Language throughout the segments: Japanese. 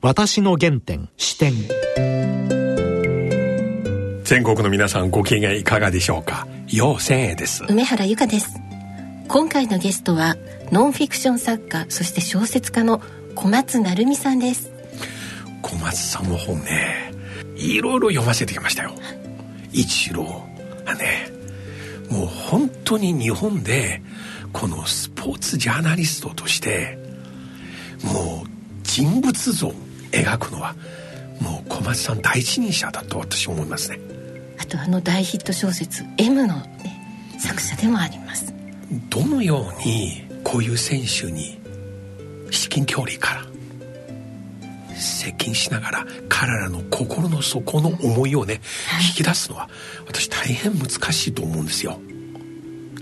私の原点視点。全国の皆さんご機嫌いかがでしょうか？陽千恵です。梅原由香です。今回のゲストはノンフィクション作家そして小説家の小松成美さんです。小松さんの本ねいろいろ読ませてきましたよ。一郎はねもう本当に日本でこのスポーツジャーナリストとしてもう人物像を描くのはもう小松さん第一人者だと私思いますね。あとあの大ヒット小説「M」の、ね、作者でもあります。どのようにこういう選手に至近距離から接近しながら彼らの心の底の思いをね、はい、引き出すのは私大変難しいと思うんですよ。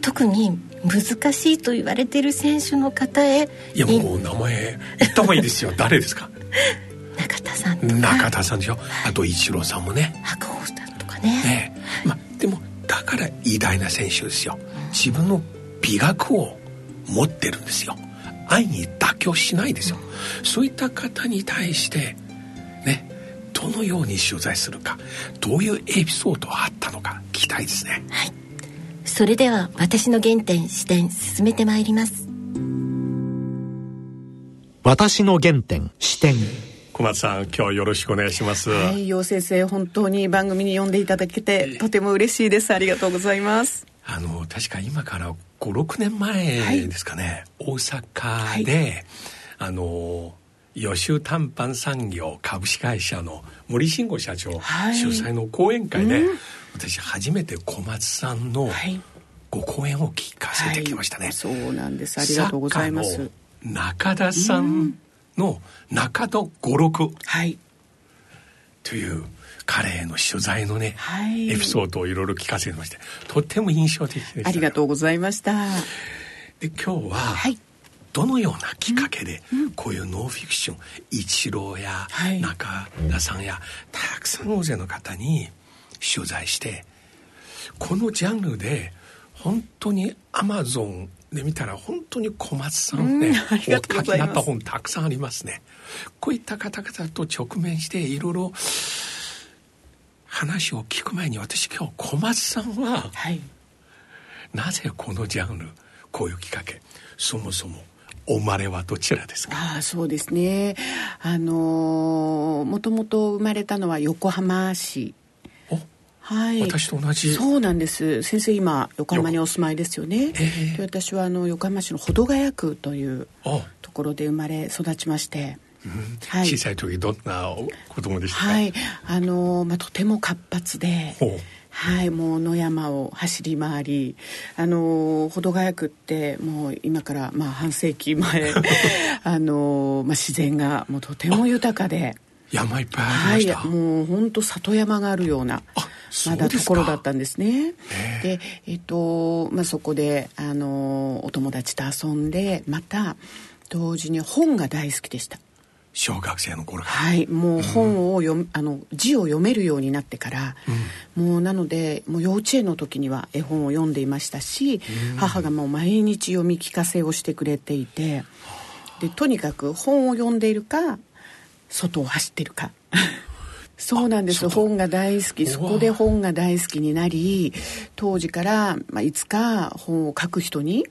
特に難しいと言われてる選手の方へ。いやもう名前言った方がいいですよ。誰ですか？中田さんとか中田さんでしょ、あとイチローさんもね。白鵬さんとかね。ね、まあでもだから偉大な選手ですよ、自分の美学を持ってるんですよ。愛に妥協しないですよ、うん、そういった方に対してねどのように取材するかどういうエピソードがあったのか聞きたいですね。はい。それでは私の原点視点進めてまいります。私の原点視点小松さん今日よろしくお願いします。はい陽先生本当に番組に呼んでいただけてとても嬉しいです。ありがとうございます。あの確か今から56年前ですかね、はい、大阪で、はい、あの予習短パン産業株式会社の森慎吾社長、主催の講演会で、うん、私初めて小松さんのご講演を聞かせてきましたね、そうなんです。ありがとうございます。中田さんの中戸五六。はい。という彼への取材のね、はい、エピソードをいろいろ聞かせてましてとっても印象的でした、ありがとうございました。で今日は、はい、どのようなきっかけで、うん、こういうノンフィクション一郎や中田さんや、たくさん大勢の方に取材してこのジャンルで本当にアマゾンで見たら本当に小松さんね、うん、お書きになった本たくさんありますね。こういった方々と直面していろいろ話を聞く前に私今日小松さんは、はい、なぜこのジャンルこういうきっかけそもそもお生まれはどちらですか？あそうですね。あのもともと生まれたのは横浜市はい、私と同じ。そうなんです。先生今横浜にお住まいですよね、えー、で私はあの横浜市の保土ヶ谷区というところで生まれ育ちまして。はい、小さい時どんな子供でした？かはい。あの、まあ、とても活発ではい、もう野山を走り回りあの保土ヶ谷区ってもう今からまあ半世紀前。あの、まあ、自然がもうとても豊かで。山いっぱいありました、はい、もう本当里山があるようなまだところだったんですね。でえっ、と、まあ、そこであのお友達と遊んでまた同時に本が大好きでした。小学生の頃はい。もう本を読、うん、あの字を読めるようになってから、うん、もうなのでもう幼稚園の時には絵本を読んでいましたし、うん、母がもう毎日読み聞かせをしてくれていてでとにかく本を読んでいるか外を走ってるかそうなんです。本が大好き。そこで本が大好きになり当時から、まあ、いつか本を書く人に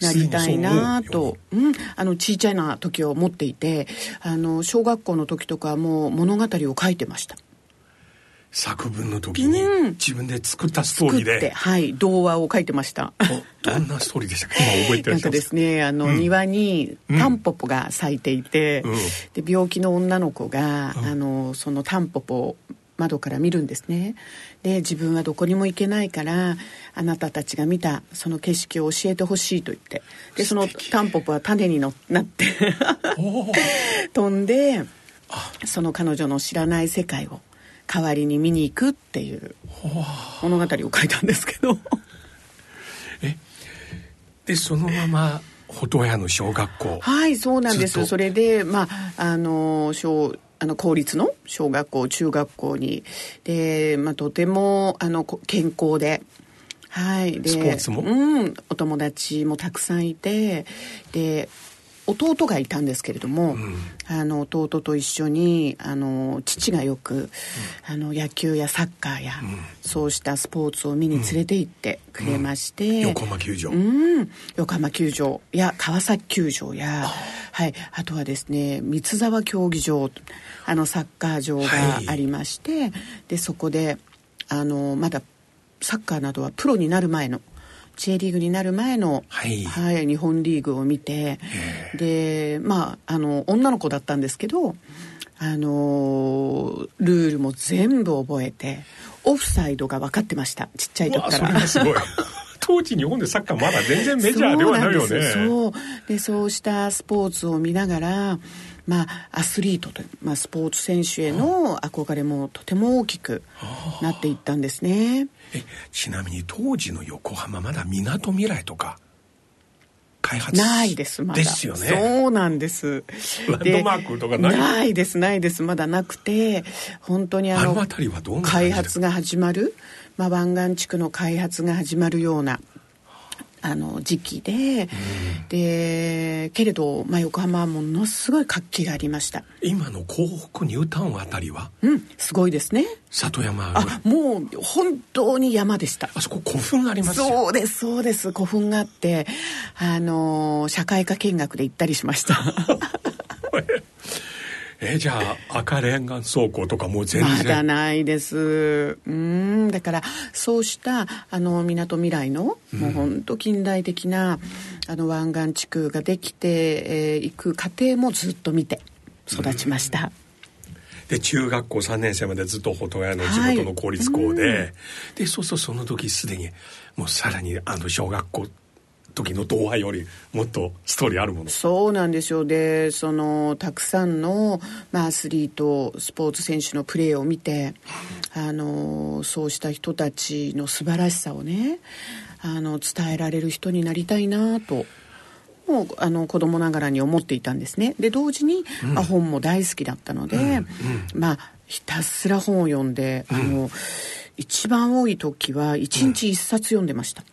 なりたいなと、うん、あの小さいな時を持っていてあの小学校の時とかもう物語を書いてました作文の時に自分で作ったストーリーで、うん、はい。童話を書いてました。どんなストーリーでしたか今覚えてらっしゃいますか？ですねあの、うん、庭にタンポポが咲いていて、うん、で病気の女の子が、あのそのタンポポを窓から見るんですね。で自分はどこにも行けないからあなたたちが見たその景色を教えてほしいと言って。でそのタンポポは種にのなって 飛んでその彼女の知らない世界を代わりに見に行くっていう物語を書いたんですけど。えでそのまま保土屋の小学校はいそうなんです。それでまああの小あの公立の小学校中学校に。で、まあ、とてもあの健康で。はい、でスポーツも、うん、お友達もたくさんいて。で弟がいたんですけれども、うん、あの弟と一緒にあの父がよく、うん、あの野球やサッカーや、うん、そうしたスポーツを見に連れて行ってくれまして、横浜球場、横浜球場や川崎球場やはい、あとはですね三沢競技場あのサッカー場がありまして、はい、でそこであのまだサッカーなどはプロになる前の J リーグになる前の、はい、はい、日本リーグを見てでまああの女の子だったんですけどあのルールも全部覚えてオフサイドが分かってましたちっちゃい時から。すごい。当時日本でサッカーまだ全然メジャーではないよね。そう。でそうしたスポーツを見ながらまあ、アスリートという、まあ、スポーツ選手への憧れもとても大きくなっていったんですね。えちなみに当時の横浜まだみなとみらいとか開発ないですまだ。ですよね。そうなんです。ランドマークとかない？ないですないです。まだなくて本当にあの開発が始まる、まあ、湾岸地区の開発が始まるようなあの時期で、でけれど、まあ、横浜はものすごい活気がありました。今の港北ニュータウンあたりは？うんすごいですね。里山。あもう本当に山でした。あそこ古墳ありますそうですそうです。古墳があってあの社会科見学で行ったりしました えじゃあ赤レンガ倉庫とかもう全然。まだないです。うん。だからそうしたあのみなとみらいの、うん、もう本当近代的なあの湾岸地区ができてい、えー、く過程もずっと見て育ちました、うん。で中学校3年生までずっと保屋の地元の公立校で、はい、でそうするとその時すでにもうさらにあの小学校時の童話よりもっとストーリーあるもの。そうなんですよ。でそのたくさんの、まあ、アスリートスポーツ選手のプレーを見てあのそうした人たちの素晴らしさをねあの伝えられる人になりたいなともうあの子供ながらに思っていたんですね。で同時に、うん、まあ、本も大好きだったので、うんうん、まあひたすら本を読んで、あの一番多い時は一日一冊読んでました、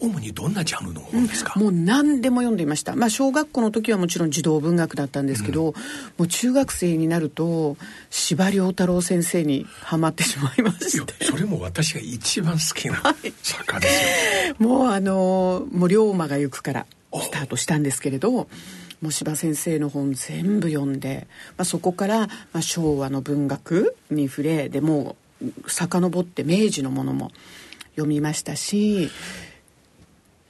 主にどんなジャンルの本ですか、うん、もう何でも読んでいました。まあ小学校の時はもちろん児童文学だったんですけど、うん、もう中学生になると司馬太郎先生にはまってしまいまして。それも私が一番好きな作家ですよ、はい、もうあのもう龍馬が行くからスタートしたんですけれどもう司馬先生の本全部読んで、まあ、そこから、まあ、昭和の文学に触れでもう遡って明治のものも読みましたし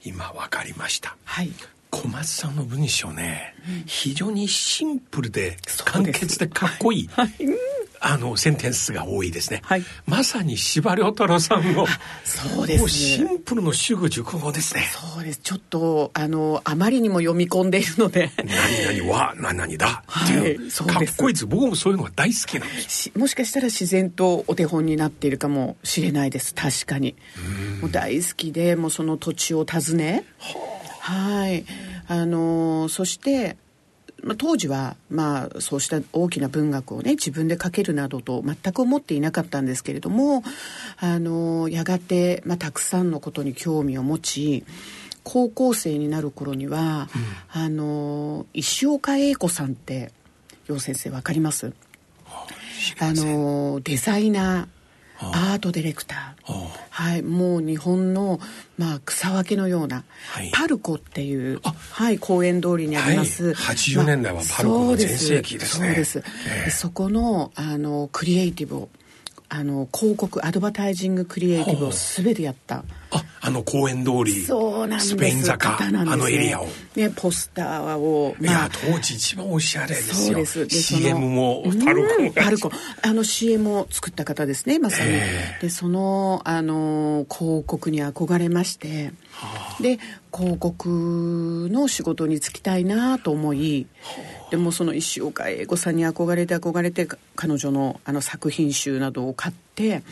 今分かりました、はい、小松さんの文章ね、うん、非常にシンプルで簡潔でかっこいい、はい、あのセンテンスが多いですね、はい、まさに司馬太郎さんのそうです、ね、シンプルの主語熟語ですね。そうです。ちょっとあのあまりにも読み込んでいるので。何々は何々だっていう,、はい、かっこいいです僕もそういうのが大好きなんです。もしかしたら自然とお手本になっているかもしれないです。確かに。もう大好きでもうその土地を訪ね。はい。あのそしてまあ、当時は、まあ、そうした大きな文学をね自分で書けるなどと全く思っていなかったんですけれどもあのやがて、まあ、たくさんのことに興味を持ち高校生になる頃には、うん、あの石岡英子さんって楊先生分かります？あのデザイナーアートディレクター、はい、もう日本の、まあ、草分けのような、はい、パルコっていう、はい、公園通りにあります、はい、80年代はパルコの全盛期ですね、そうです、えー、そこのあのクリエイティブをあの広告アドバタイジングクリエイティブを全てやったああの公園通りそうなんスペイン坂あのエリアを。ねポスターを、まあ、いや当時一番おしゃれですよそうです。で CM もパルコパルコ。あの CM を作った方ですねまさに、えー、でそのあの広告に憧れまして、はあ、で広告の仕事に就きたいなと思い、はあ。でもその石岡英子さんに憧れて憧れて彼女のあの作品集などを買って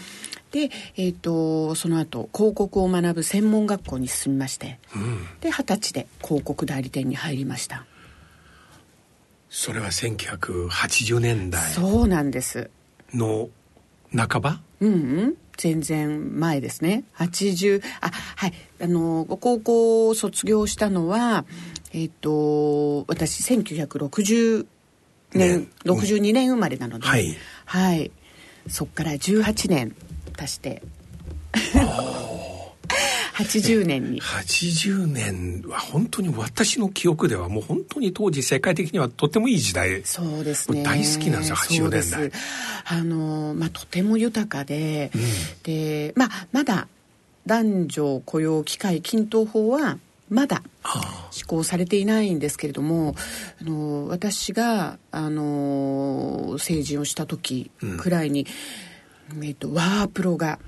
で、えーと、その後広告を学ぶ専門学校に進みまして、うん、で二十歳で広告代理店に入りました。それは1980年代そうなんです。の半ば？うん、うん。全然前ですね。80あはい。あの高校を卒業したのはえっ、ー、と私1960年、ね、62年生まれなので、はい、はい、そっから18年足して。80年に。80年は本当に私の記憶ではもう本当に当時世界的にはとてもいい時代。そうですね。大好きなんですよ80年代。あの、まあ、とても豊かで、うん、で、まあ、まだ男女雇用機会均等法はまだ施行されていないんですけれどもあの私があの成人をした時くらいに、うん、えっと、ワープロが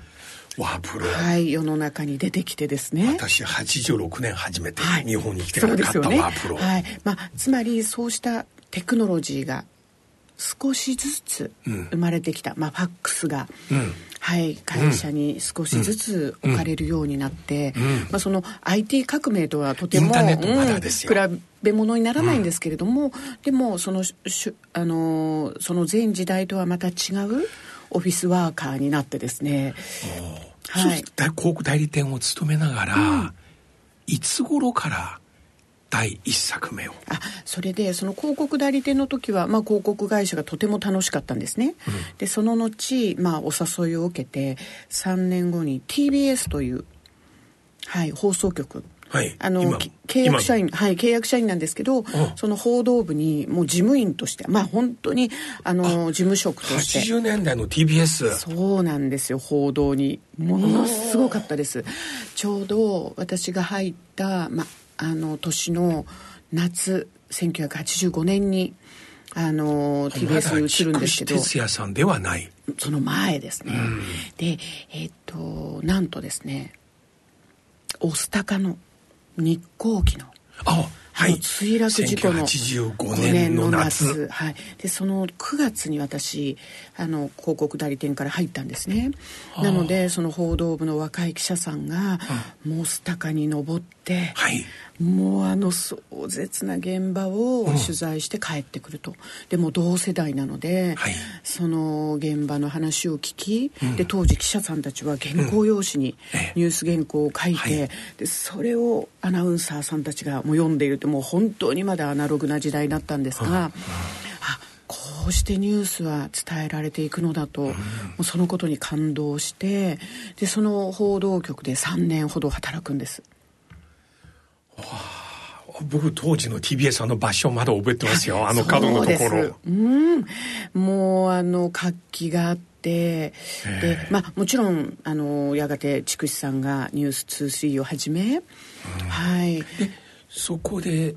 ワープロ。はい世の中に出てきてですね。私86年初めて日本に来てから買ったワープロ、はい、まあ、つまりそうしたテクノロジーが少しずつ生まれてきた、うん、まあ、ファックスが、うん、はい、会社に少しずつ置かれるようになって、うん、まあ、その IT 革命とはとても、比べ物にならないんですけれども、でもそのあのその全時代とはまた違うオフィスワーカーになってですね、はい、広告代理店を務めながら、いつ頃から第一作目を？あそれでその広告代理店の時は、まあ、広告会社がとても楽しかったんですね、うん、でその後、まあ、お誘いを受けて3年後に TBS という、はい、放送局はい、あの契約社員はい契約社員なんですけど、その報道部にもう事務員としてまあ本当にあの事務職として。80年代の TBS そうなんですよ報道に。ものすごかったです。ちょうど私が入ったまああの年の夏1985年にあの TBS に移るんですけど。哲也さんではない。その前ですね、うん、でえっ、となんとですねオスタカの日航機のあはい、墜落事故の5年の夏。はい、でその9月に私あの広告代理店から入ったんですね。なのでその報道部の若い記者さんが、モスタカに登って、はい、もうあの壮絶な現場を取材して帰ってくると、うん、でも同世代なので、はい、その現場の話を聞き、うん、で当時記者さんたちは原稿用紙にニュース原稿を書いて、うんはい、でそれをアナウンサーさんたちがもう読んでいるってもう本当にまだアナログな時代だったんですが。あこうしてニュースは伝えられていくのだと、もうそのことに感動してでその報道局で3年ほど働くんです僕当時の TBS あの場所まだ覚えてますよ。あの角のところ。うん。もうあの活気があってでまあもちろんあのやがて筑紫さんが「ニュース23をはじめ、うん、はい。でそこで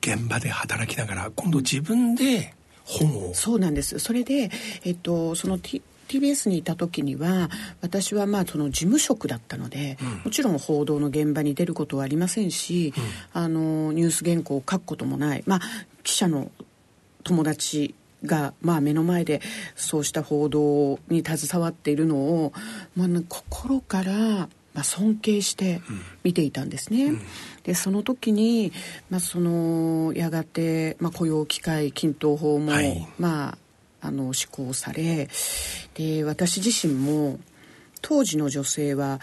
現場で働きながら今度自分で本を。そうなんです。それでえっとその、T TBS にいた時には私はまあその事務職だったので、うん、もちろん報道の現場に出ることはありませんし、うん、あのニュース原稿を書くこともない。まあ記者の友達が、まあ、目の前でそうした報道に携わっているのを、まあ、心からまあ、尊敬して見ていたんですね。うん、でその時に、まあ、そのやがて、まあ、雇用機会均等法も、はい、まああの施行されで私自身も当時の女性は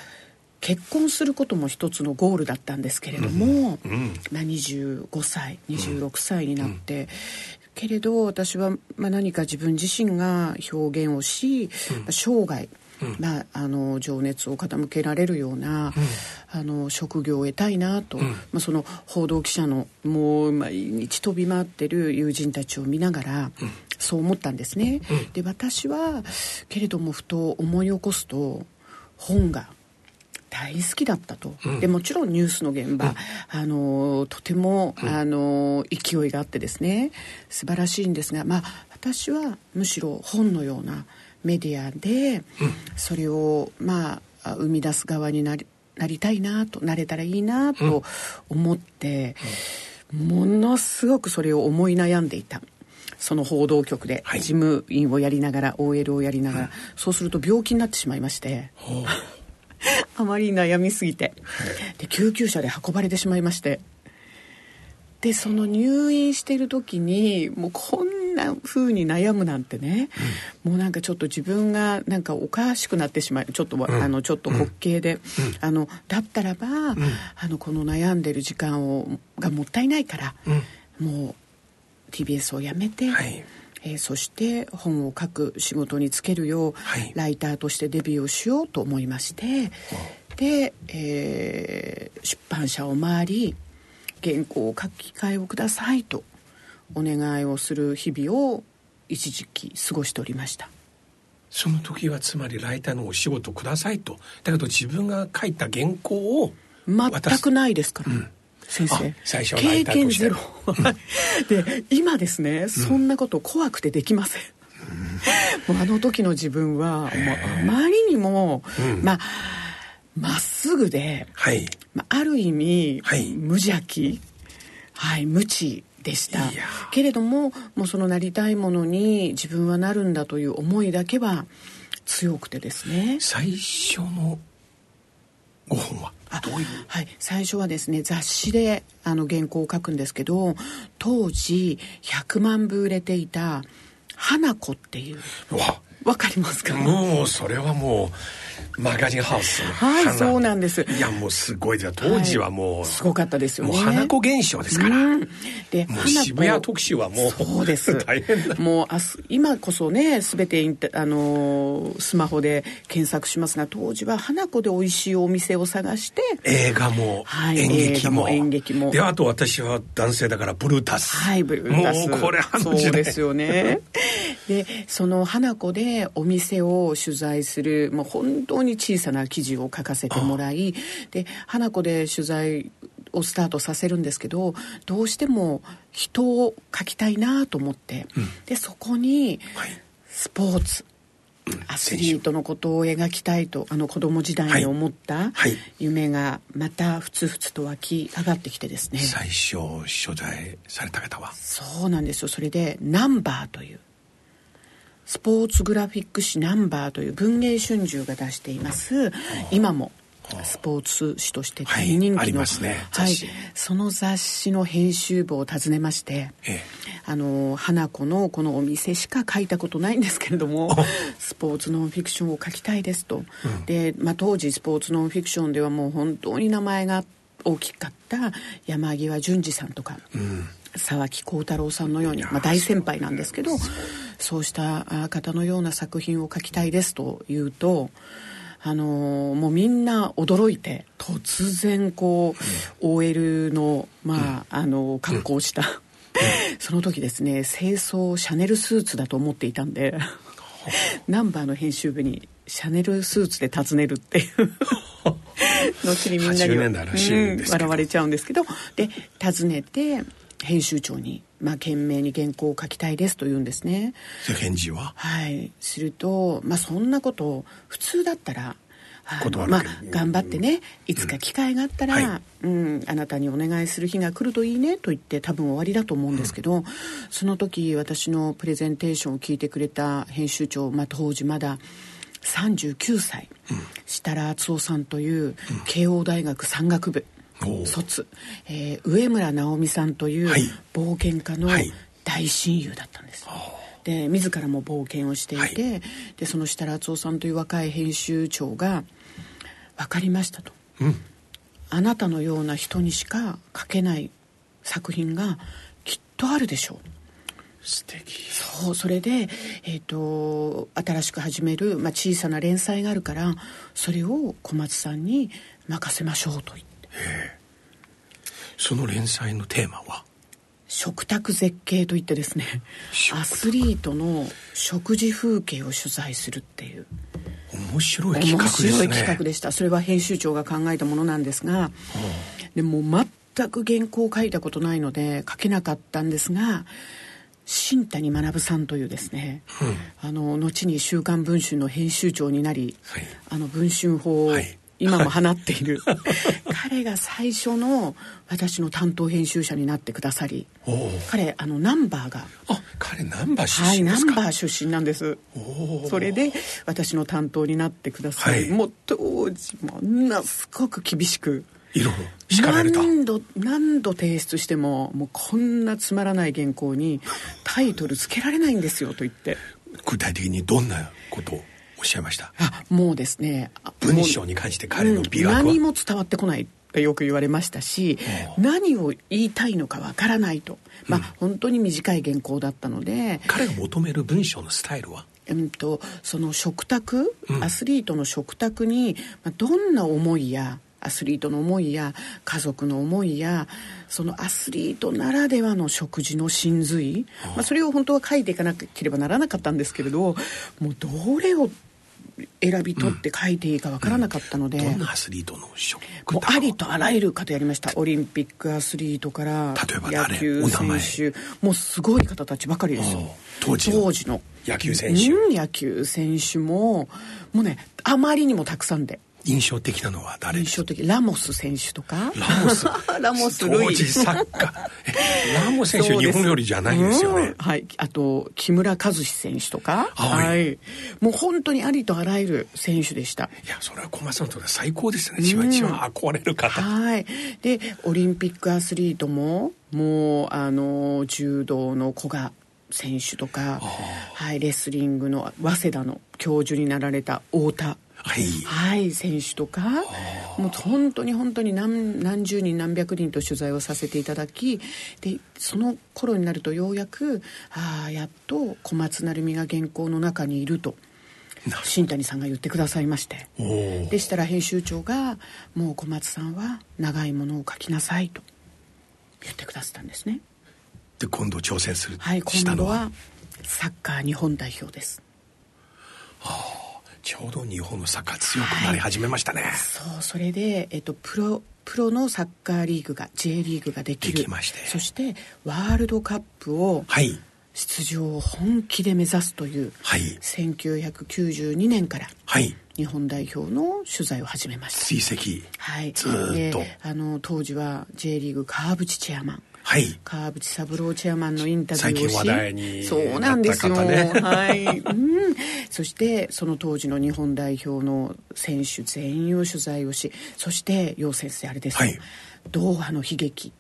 結婚することも一つのゴールだったんですけれども、うん、まあ、25歳26歳になって、うん、けれど私はまあ何か自分自身が表現をし、うん、生涯まあ、あの情熱を傾けられるような、あの職業を得たいなと、まあ、その報道記者のもう毎日飛び回ってる友人たちを見ながら、そう思ったんですね。で私はけれどもふと思い起こすと本が大好きだったと、うん、でもちろんニュースの現場、うん、あのとても、うん、あの勢いがあってですね。素晴らしいんですが、まあ、私はむしろ本のようなメディアで、それをまあ生み出す側になりなりたいなとなれたらいいなと思って、ものすごくそれを思い悩んでいた。その報道局で事務員をやりながら、はい、OL をやりながら、そうすると病気になってしまいましてあまり悩みすぎて。で救急車で運ばれてしまいまして。でその入院してる時にもうこんな風に悩むなんてね、うん、もうなんかちょっと自分がなんかおかしくなってしまいちょっと、うん、あのちょっと滑稽で、あのだったらば、あのこの悩んでる時間をがもったいないから、もう TBS をやめて。はい。えー、そして本を書く仕事に就けるよう、はい、ライターとしてデビューをしようと思いまして、で、えー、出版社を回り原稿を書く機会をくださいとお願いをする日々を一時期過ごしておりました。その時はつまりライターのお仕事くださいと。だけど自分が書いた原稿を全くないですから、うん、先生。最初経験ゼロ。で今ですね、うん、そんなこと怖くてできません、うん、もうあの時の自分はもうあまりにも、まあまっすぐで、はい、まあ、ある意味、はい、無邪気、はい、無知でした。けれどももうそのなりたいものに自分はなるんだという思いだけは強くてですね。最初のご本は？どういう？はい、最初はですね雑誌であの原稿を書くんですけど当時100万部売れていた「花子」っていう。わわかりますか？もうそれはもうマガジンハウス。はいそうなんです。いやもうすごいです当時はもう、はい、すごかったですよね。もう花子現象ですから、うん、でもう渋谷特集はもうそうです。大変だ。もう明日今こそね全てインあのスマホで検索しますが当時は花子で美味しいお店を探して映画も、はい、演劇も。演劇も。であと私は男性だからブルータス。はいブルータス。もうこれあのそうですよね。でその花子でお店を取材するもう本当にに小さな記事を書かせてもらいで花子で取材をスタートさせるんですけどどうしても人を書きたいなと思って、うん、でそこにスポーツ、アスリートのことを描きたいとあの子供時代に思った夢がまたふつふつと湧き上がってきてですね。最初取材された方は？そうなんですよ。それで「ナンバー」というスポーツグラフィック誌ナンバーという文芸春秋が出しています。今もスポーツ誌として大人気の、はいね、はい、その雑誌の編集部を訪ねまして、ええ、あの花子のこのお店しか書いたことないんですけれどもスポーツノンフィクションを書きたいですと、うん、で、まあ、当時スポーツノンフィクションではもう本当に名前が大きかった山際淳二さんとか、うん、沢木幸太郎さんのように、まあ、大先輩なんですけどそうした方のような作品を書きたいですと言うと。あのー、もうみんな驚いて突然こう、うん、OL のまあ、うん、あの格好をした、うん、その時ですね清掃シャネルスーツだと思っていたんでナンバーの編集部にシャネルスーツで訪ねるっていう後にみんなに、うん、笑われちゃうんですけどで訪ねて編集長に、まあ、懸命に原稿を書きたいですと言うんですね。返事は？はい。すると、まあ、そんなこと普通だったらまあ、頑張ってねいつか機会があったら、うん、はい。うん、あなたにお願いする日が来るといいねと言って多分終わりだと思うんですけど、うん、その時私のプレゼンテーションを聞いてくれた編集長、まあ、当時まだ39歳、うん、設楽敦夫さんという慶応大学山岳部、卒、えー、上村直美さんという冒険家の大親友だったんです。はいで自らも冒険をしていて、はい、でその設楽敦夫さんという若い編集長が「分かりました」と、うん、あなたのような人にしか書けない作品がきっとあるでしょう」素敵。そうそれで、えーと、新しく始める、まあ、小さな連載があるからそれを小松さんに任せましょうと言ってその連載のテーマは？食卓絶景といってですねアスリートの食事風景を取材するっていう。面白い企画ですね。面白い企画でした。それは編集長が考えたものなんですが、でも全く原稿を書いたことないので書けなかったんですが新谷学さんというですね、うん、あの後に「週刊文春」の編集長になり、はい、あの文春法を、はい今も放っている。彼が最初の私の担当編集者になってくださり彼あのナンバーが。あ彼ナンバー出身ですか？はいナンバー出身なんです。それで私の担当になってくださり、はい、もう当時もなすごく厳しく色叱られた。何度何度提出してももうこんなつまらない原稿にタイトルつけられないんですよと言って。具体的にどんなことを？おっしゃいました。あもうですね。文章に関して彼の美学は、うん、何も伝わってこないってよく言われましたし何を言いたいのかわからないと。まあ、うん、本当に短い原稿だったので彼が求める文章のスタイルは？うんと、その食卓、うん、アスリートの食卓に、まあ、どんな思いやアスリートの思いや家族の思いやそのアスリートならではの食事の真髄、まあ、それを本当は書いていかなければならなかったんですけれどもうどれを選び取って書いていいかわからなかったので、うんうん、どんなアスリートの食もうありとあらゆる方やりました。オリンピックアスリートから野球選手。もうすごい方たちばかりですよ。当時当時の。野球選手、うん、野球選手も。もうねあまりにもたくさんで印象的なのは誰印象的ラモス選手とか？ラモス。ラモス当時サッカー。ラモス選手日本よりじゃないですよね、うん、はい。あと木村和志選手とか？はい。もう本当にありとあらゆる選手でした。いやそれは小松さんと最高ですね、うん、一番一番憧れる方。はい。でオリンピックアスリートももうあの柔道の古賀選手とか、はい、レスリングの早稲田の教授になられた太田はい、はい、選手とかもう本当に本当に何何十人何百人と取材をさせていただきでその頃になるとようやくああやっと小松成美が原稿の中にいると。新谷さんが言ってくださいまして。でしたら編集長が「もう小松さんは長いものを書きなさい」と言ってくださったんですね。で今度挑戦するはい今度はサッカー日本代表です。はあちょうど日本のサッカー強くなり始めましたね、はい、そうそれで、えっと、プロプロのサッカーリーグが J リーグができる。きまして。そしてワールドカップを出場を本気で目指すという、はい、1992年から、はい、日本代表の取材を始めました。追跡。はい。ずっと。あの当時は J リーグ川淵チェアマンはい、川淵三郎チェアマンのインタビューをし話題にそうなんですよ、はい、うん、そしてその当時の日本代表の選手全員を取材をしそして楊先生あれです、はい、ドーハの悲劇。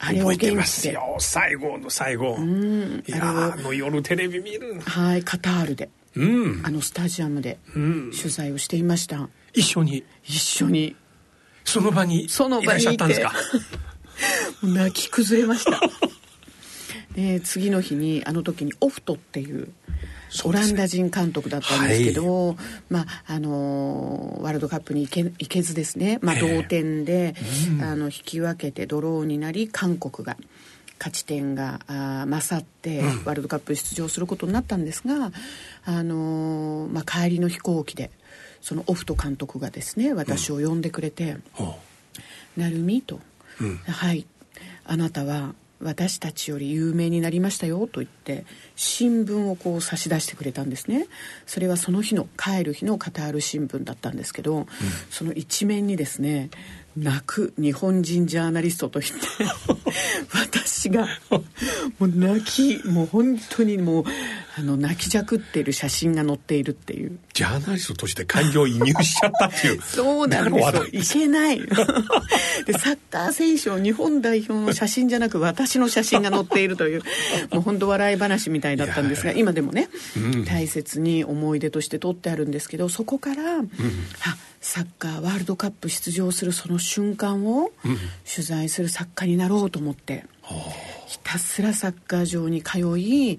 あれを現地で。最後の最後、うん、いやあの夜テレビ見るはい。カタールで、うん、あのスタジアムで取材をしていました、一緒に。一緒に。その場にいらっしゃったんですか？泣き崩れました。で次の日にあの時にオフトっていうオランダ人監督だったんですけど、はい、まああのワールドカップに行け行けずですね、まあ、同点で、えーうん、あの引き分けてドローになり韓国が勝ち点があ勝って、ワールドカップ出場することになったんですが、あのまあ、帰りの飛行機でそのオフト監督がですね私を呼んでくれて「成、う、海、ん、と。うん、はい。あなたは私たちより有名になりましたよと言って新聞をこう差し出してくれたんですね。それはその日の帰る日のカタール新聞だったんですけど、うん、その一面にですね泣く日本人ジャーナリストと言って私がもう泣きもう本当にもうあの泣きじゃくっている写真が載っているっていう。ジャーナリストとして感情移入しちゃったっていう。そうなんですよ。いけない。でサッカー選手を日本代表の写真じゃなく私の写真が載っているというもう本当笑い話みたいだったんですが今でもね、うん、大切に思い出として撮ってあるんですけどそこから、うん、あサッカーワールドカップ出場するその瞬間を取材する作家になろうと思って、ひたすらサッカー場に通い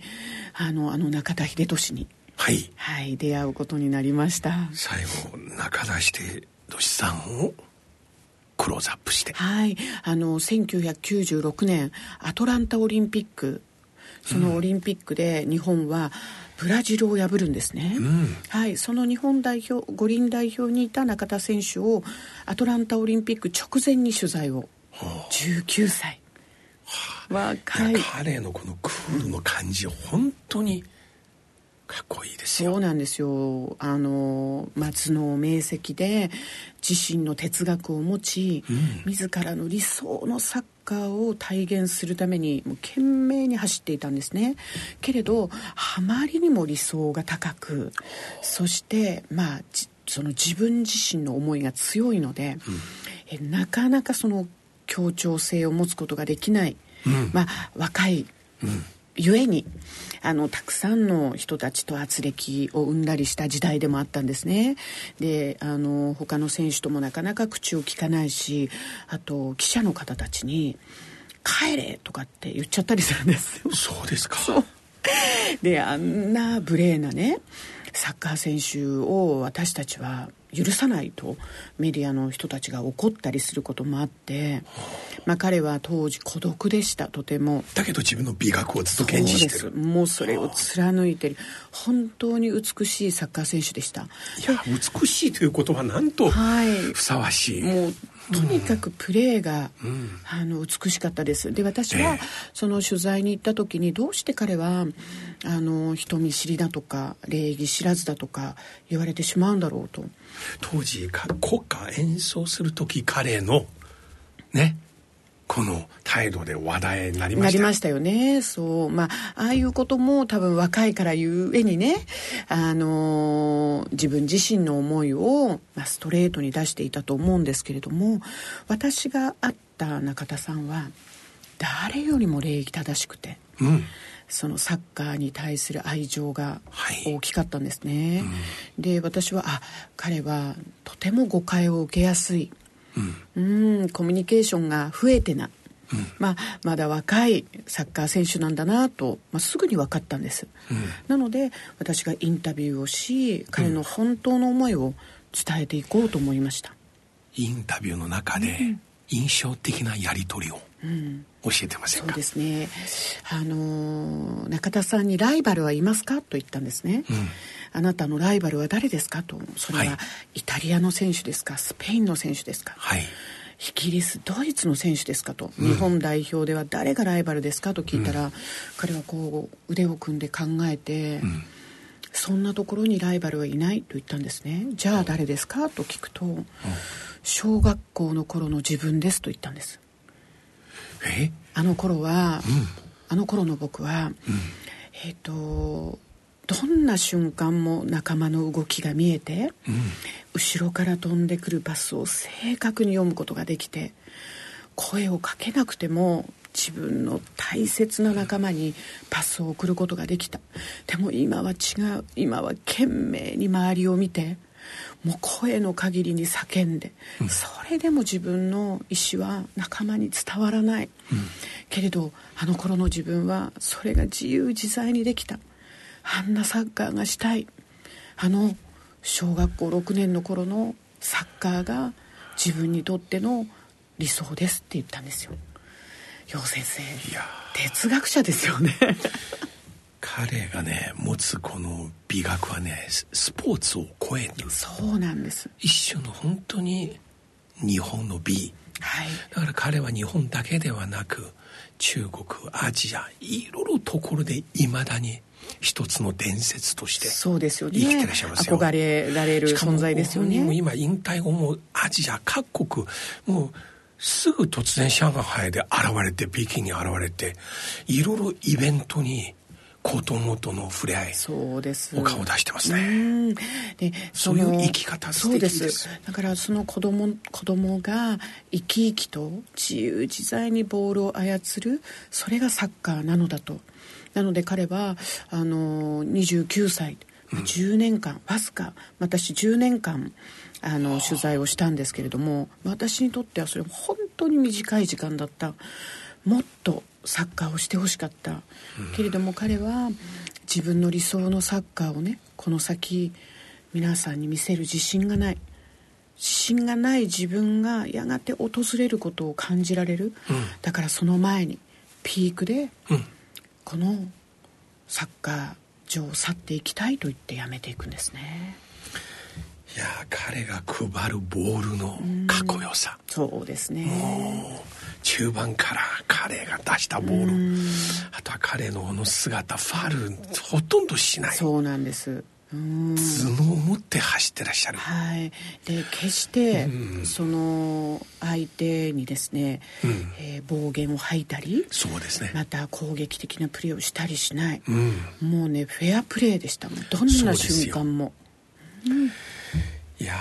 あのあの中田英寿に、はい、はい、出会うことになりました。最後中田秀寿さんをクローズアップして。はい。あの1996年アトランタオリンピック。そのオリンピックで日本は、うんブラジルを破るんですね、うん、はい、その日本代表五輪代表にいた中田選手をアトランタオリンピック直前に取材を、はあ、19歳、はあ、若い。彼のこのクールの感じ本当にかっこいいですよ。そうなんですよ。あの松の名跡で自身の哲学を持ち、うん、自らの理想のサッカーを体現するためにもう懸命に走っていたんですね。けれどあまりにも理想が高くそしてまあその自分自身の思いが強いので、うん、えなかなかその協調性を持つことができない、うん、まあ若い、うんゆえにあのたくさんの人たちと圧力を生んだりした時代でもあったんですね。であの他の選手ともなかなか口を聞かないしあと記者の方たちに「帰れ!」とかって言っちゃったりするんです。よそうですか。であんな無礼なねサッカー選手を私たちは許さないとメディアの人たちが怒ったりすることもあって、まあ、彼は当時孤独でしたとても。だけど自分の美学をずっと堅持してる。もうそれを貫いてる。本当に美しいサッカー選手でした。いや美しいという言葉なんとふさわしい、はい、もうとにかくプレーが、うん、あの美しかったです。で私はその取材に行った時にどうして彼はあの人見知りだとか礼儀知らずだとか言われてしまうんだろうと。当時国歌演奏する時彼のねこの態度で話題になりましたなりましたよね。そう。まあああいうことも多分若いからゆえにねあの自分自身の思いを、まあ、ストレートに出していたと思うんですけれども私が会った中田さんは誰よりも礼儀正しくて、うん、そのサッカーに対する愛情が大きかったんですね、はいうん、で私はあ彼はとても誤解を受けやすいうん。コミュニケーションが増えてな、うん、まあ、まだ若いサッカー選手なんだなと、まあ、すぐに分かったんです、うん、なので私がインタビューをし彼の本当の思いを伝えていこうと思いました、インタビューの中で印象的なやり取りを、教えてませんか、そうですね。あの中田さんに「ライバルはいますか?」と言ったんですね、うんあなたのライバルは誰ですかとそれはイタリアの選手ですかスペインの選手ですか、はい、イギリスドイツの選手ですかと、うん、日本代表では誰がライバルですかと聞いたら、うん、彼はこう腕を組んで考えて、うん、そんなところにライバルはいないと言ったんですね。じゃあ誰ですかと聞くと、小学校の頃の自分ですと言ったんです。え？あの頃は、あの頃の僕は、えっ、ー、とどんな瞬間も仲間の動きが見えて、うん、後ろから飛んでくるパスを正確に読むことができて声をかけなくても自分の大切な仲間にパスを送ることができた。でも今は違う。今は懸命に周りを見てもう声の限りに叫んで、うん、それでも自分の意思は仲間に伝わらない、うん、けれどあの頃の自分はそれが自由自在にできた。あんなサッカーがしたい。あの小学校6年の頃のサッカーが自分にとっての理想ですって言ったんですよ。楊先生哲学者ですよね。彼がね持つこの美学はねスポーツを超える。そうなんです。一種の本当に日本の美、はい、だから彼は日本だけではなく中国アジアいろいろところでいまだに一つの伝説としてそうですよね。生きてらっしゃいますよ。憧れられる存在ですよね。も今引退後もアジア各国もうすぐ突然上海で現れて北京に現れていろいろイベントに子供との触れ合いそうです。お顔出してますね。でそういう生き方そうです。だからその子供子供が生き生きと自由自在にボールを操るそれがサッカーなのだとなので彼はあの29歳10年間、わずか私10年間あの取材をしたんですけれども私にとってはそれ本当に短い時間だった。もっとサッカーをしてほしかった、けれども彼は自分の理想のサッカーをねこの先皆さんに見せる自信がない。自信がない自分がやがて訪れることを感じられる、うん、だからその前にピークで、うんこのサッカー場を去っていきたいと言ってやめていくんですね。いや彼が配るボールのかっこよさ。そうですね。もう中盤から彼が出したボール。あとは彼のあの姿ファールほとんどしない。そうなんです頭脳を持って走ってらっしゃる。はい、で決してその相手にですね、うん、えー、暴言を吐いたりそうですね。また攻撃的なプレーをしたりしない、うん、もうねフェアプレーでしたもん。どんな瞬間も。いや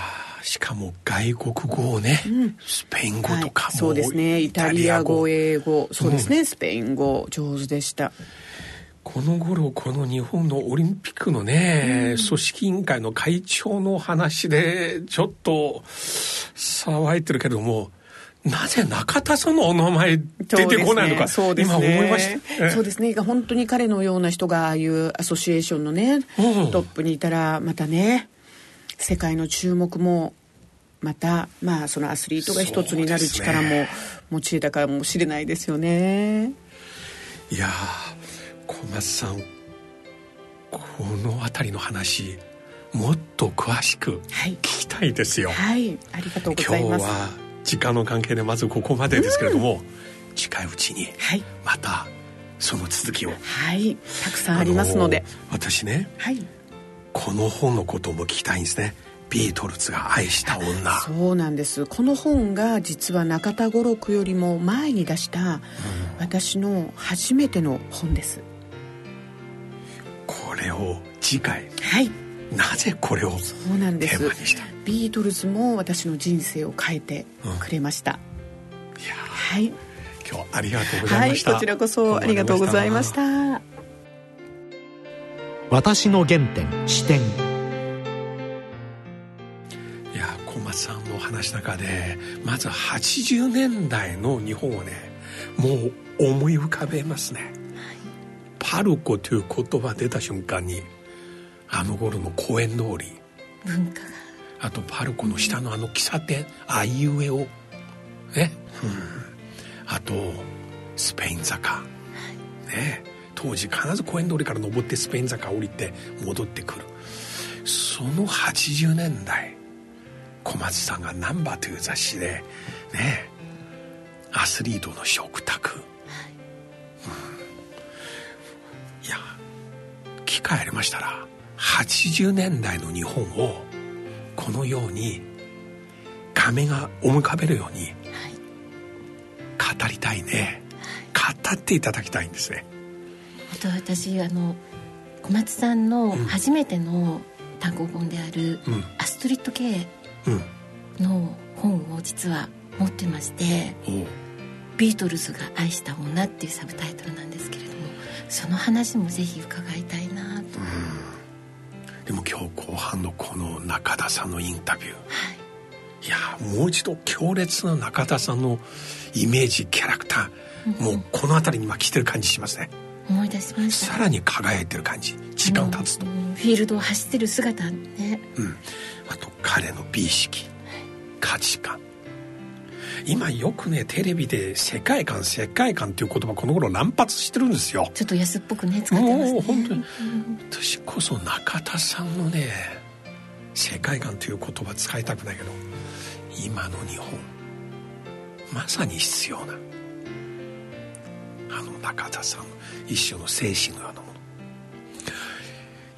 しかも外国語をね、うん、スペイン語とかも、はい、そうですね。イタリア語。英語。そうですね、うん、スペイン語上手でしたこの頃この日本のオリンピックのね、うん、組織委員会の会長の話でちょっと騒いでるけどもなぜ中田さんのお名前出てこないのか、そうですね、今思いました。そうですね。本当に彼のような人がああいうアソシエーションのね、うん、トップにいたら、またね、世界の注目も、また、まあ、そのアスリートが一つになる力も持ち得たかもしれないですよね。いや小松さん、この辺りの話、もっと詳しく聞きたいですよ。はい、はい、ありがとうございます。今日は時間の関係でまずここまでですけれども、近いうちにまたその続きを。はい。たくさんありますので。私ね、はい、この本のことも聞きたいんですね。ビートルズが愛した女。そうなんです。この本が実は中田五六よりも前に出した私の初めての本です、これを次回はい。なぜこれをそうなんです。ビートルズも私の人生を変えてくれました、うん、いやはい。今日ありがとうございました、はい、こちらこそありがとうございました。私の原点視点いや小松さんの話の中でまず80年代の日本をねもう思い浮かべますね、はい、パルコという言葉出た瞬間にあの頃の公園通り文化が。あとパルコの下のあの喫茶店あいうえをね、うん、あとスペイン坂、ね？当時必ず公園通りから登ってスペイン坂降りて戻ってくる。その80年代小松さんが「ナンバーという雑誌でね？アスリートの食卓、機会ありましたら80年代の日本をこのように画面が思い浮かべるように語りたいね、語っていただきたいんですね。あと私あの小松さんの初めての単行本である、うん、アストリッド系の本を実は持ってまして「ビートルズが愛した女」っていうサブタイトルなんですけれどもその話もぜひ伺いたいなと、うん、でも今日後半のこの中田さんのインタビュー、はい、いやもう一度強烈な中田さんのイメージキャラクター、もうこの辺りに今来てる感じしますね。思い出しました。さらに輝いてる感じ。時間経つと、フィールドを走ってる姿ね。うん。あと彼の美意識、価値観今よくねテレビで世界観世界観っていう言葉この頃乱発してるんですよ。ちょっと安っぽくね使ってますね。本当に、私こそ中田さんのね世界観という言葉使いたくないけど今の日本まさに必要なあの中田さん一種の精神のようなもの。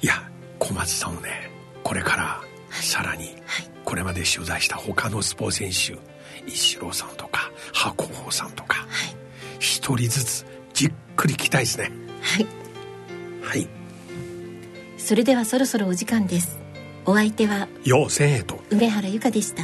いや小松さんをねこれからさらにこれまで取材した他のスポーツ選手一郎さんとか白鵬さんとか一、人ずつじっくり聞きたいですね。はい。はい。それではそろそろお時間です。お相手は陽千恵と梅原由香でした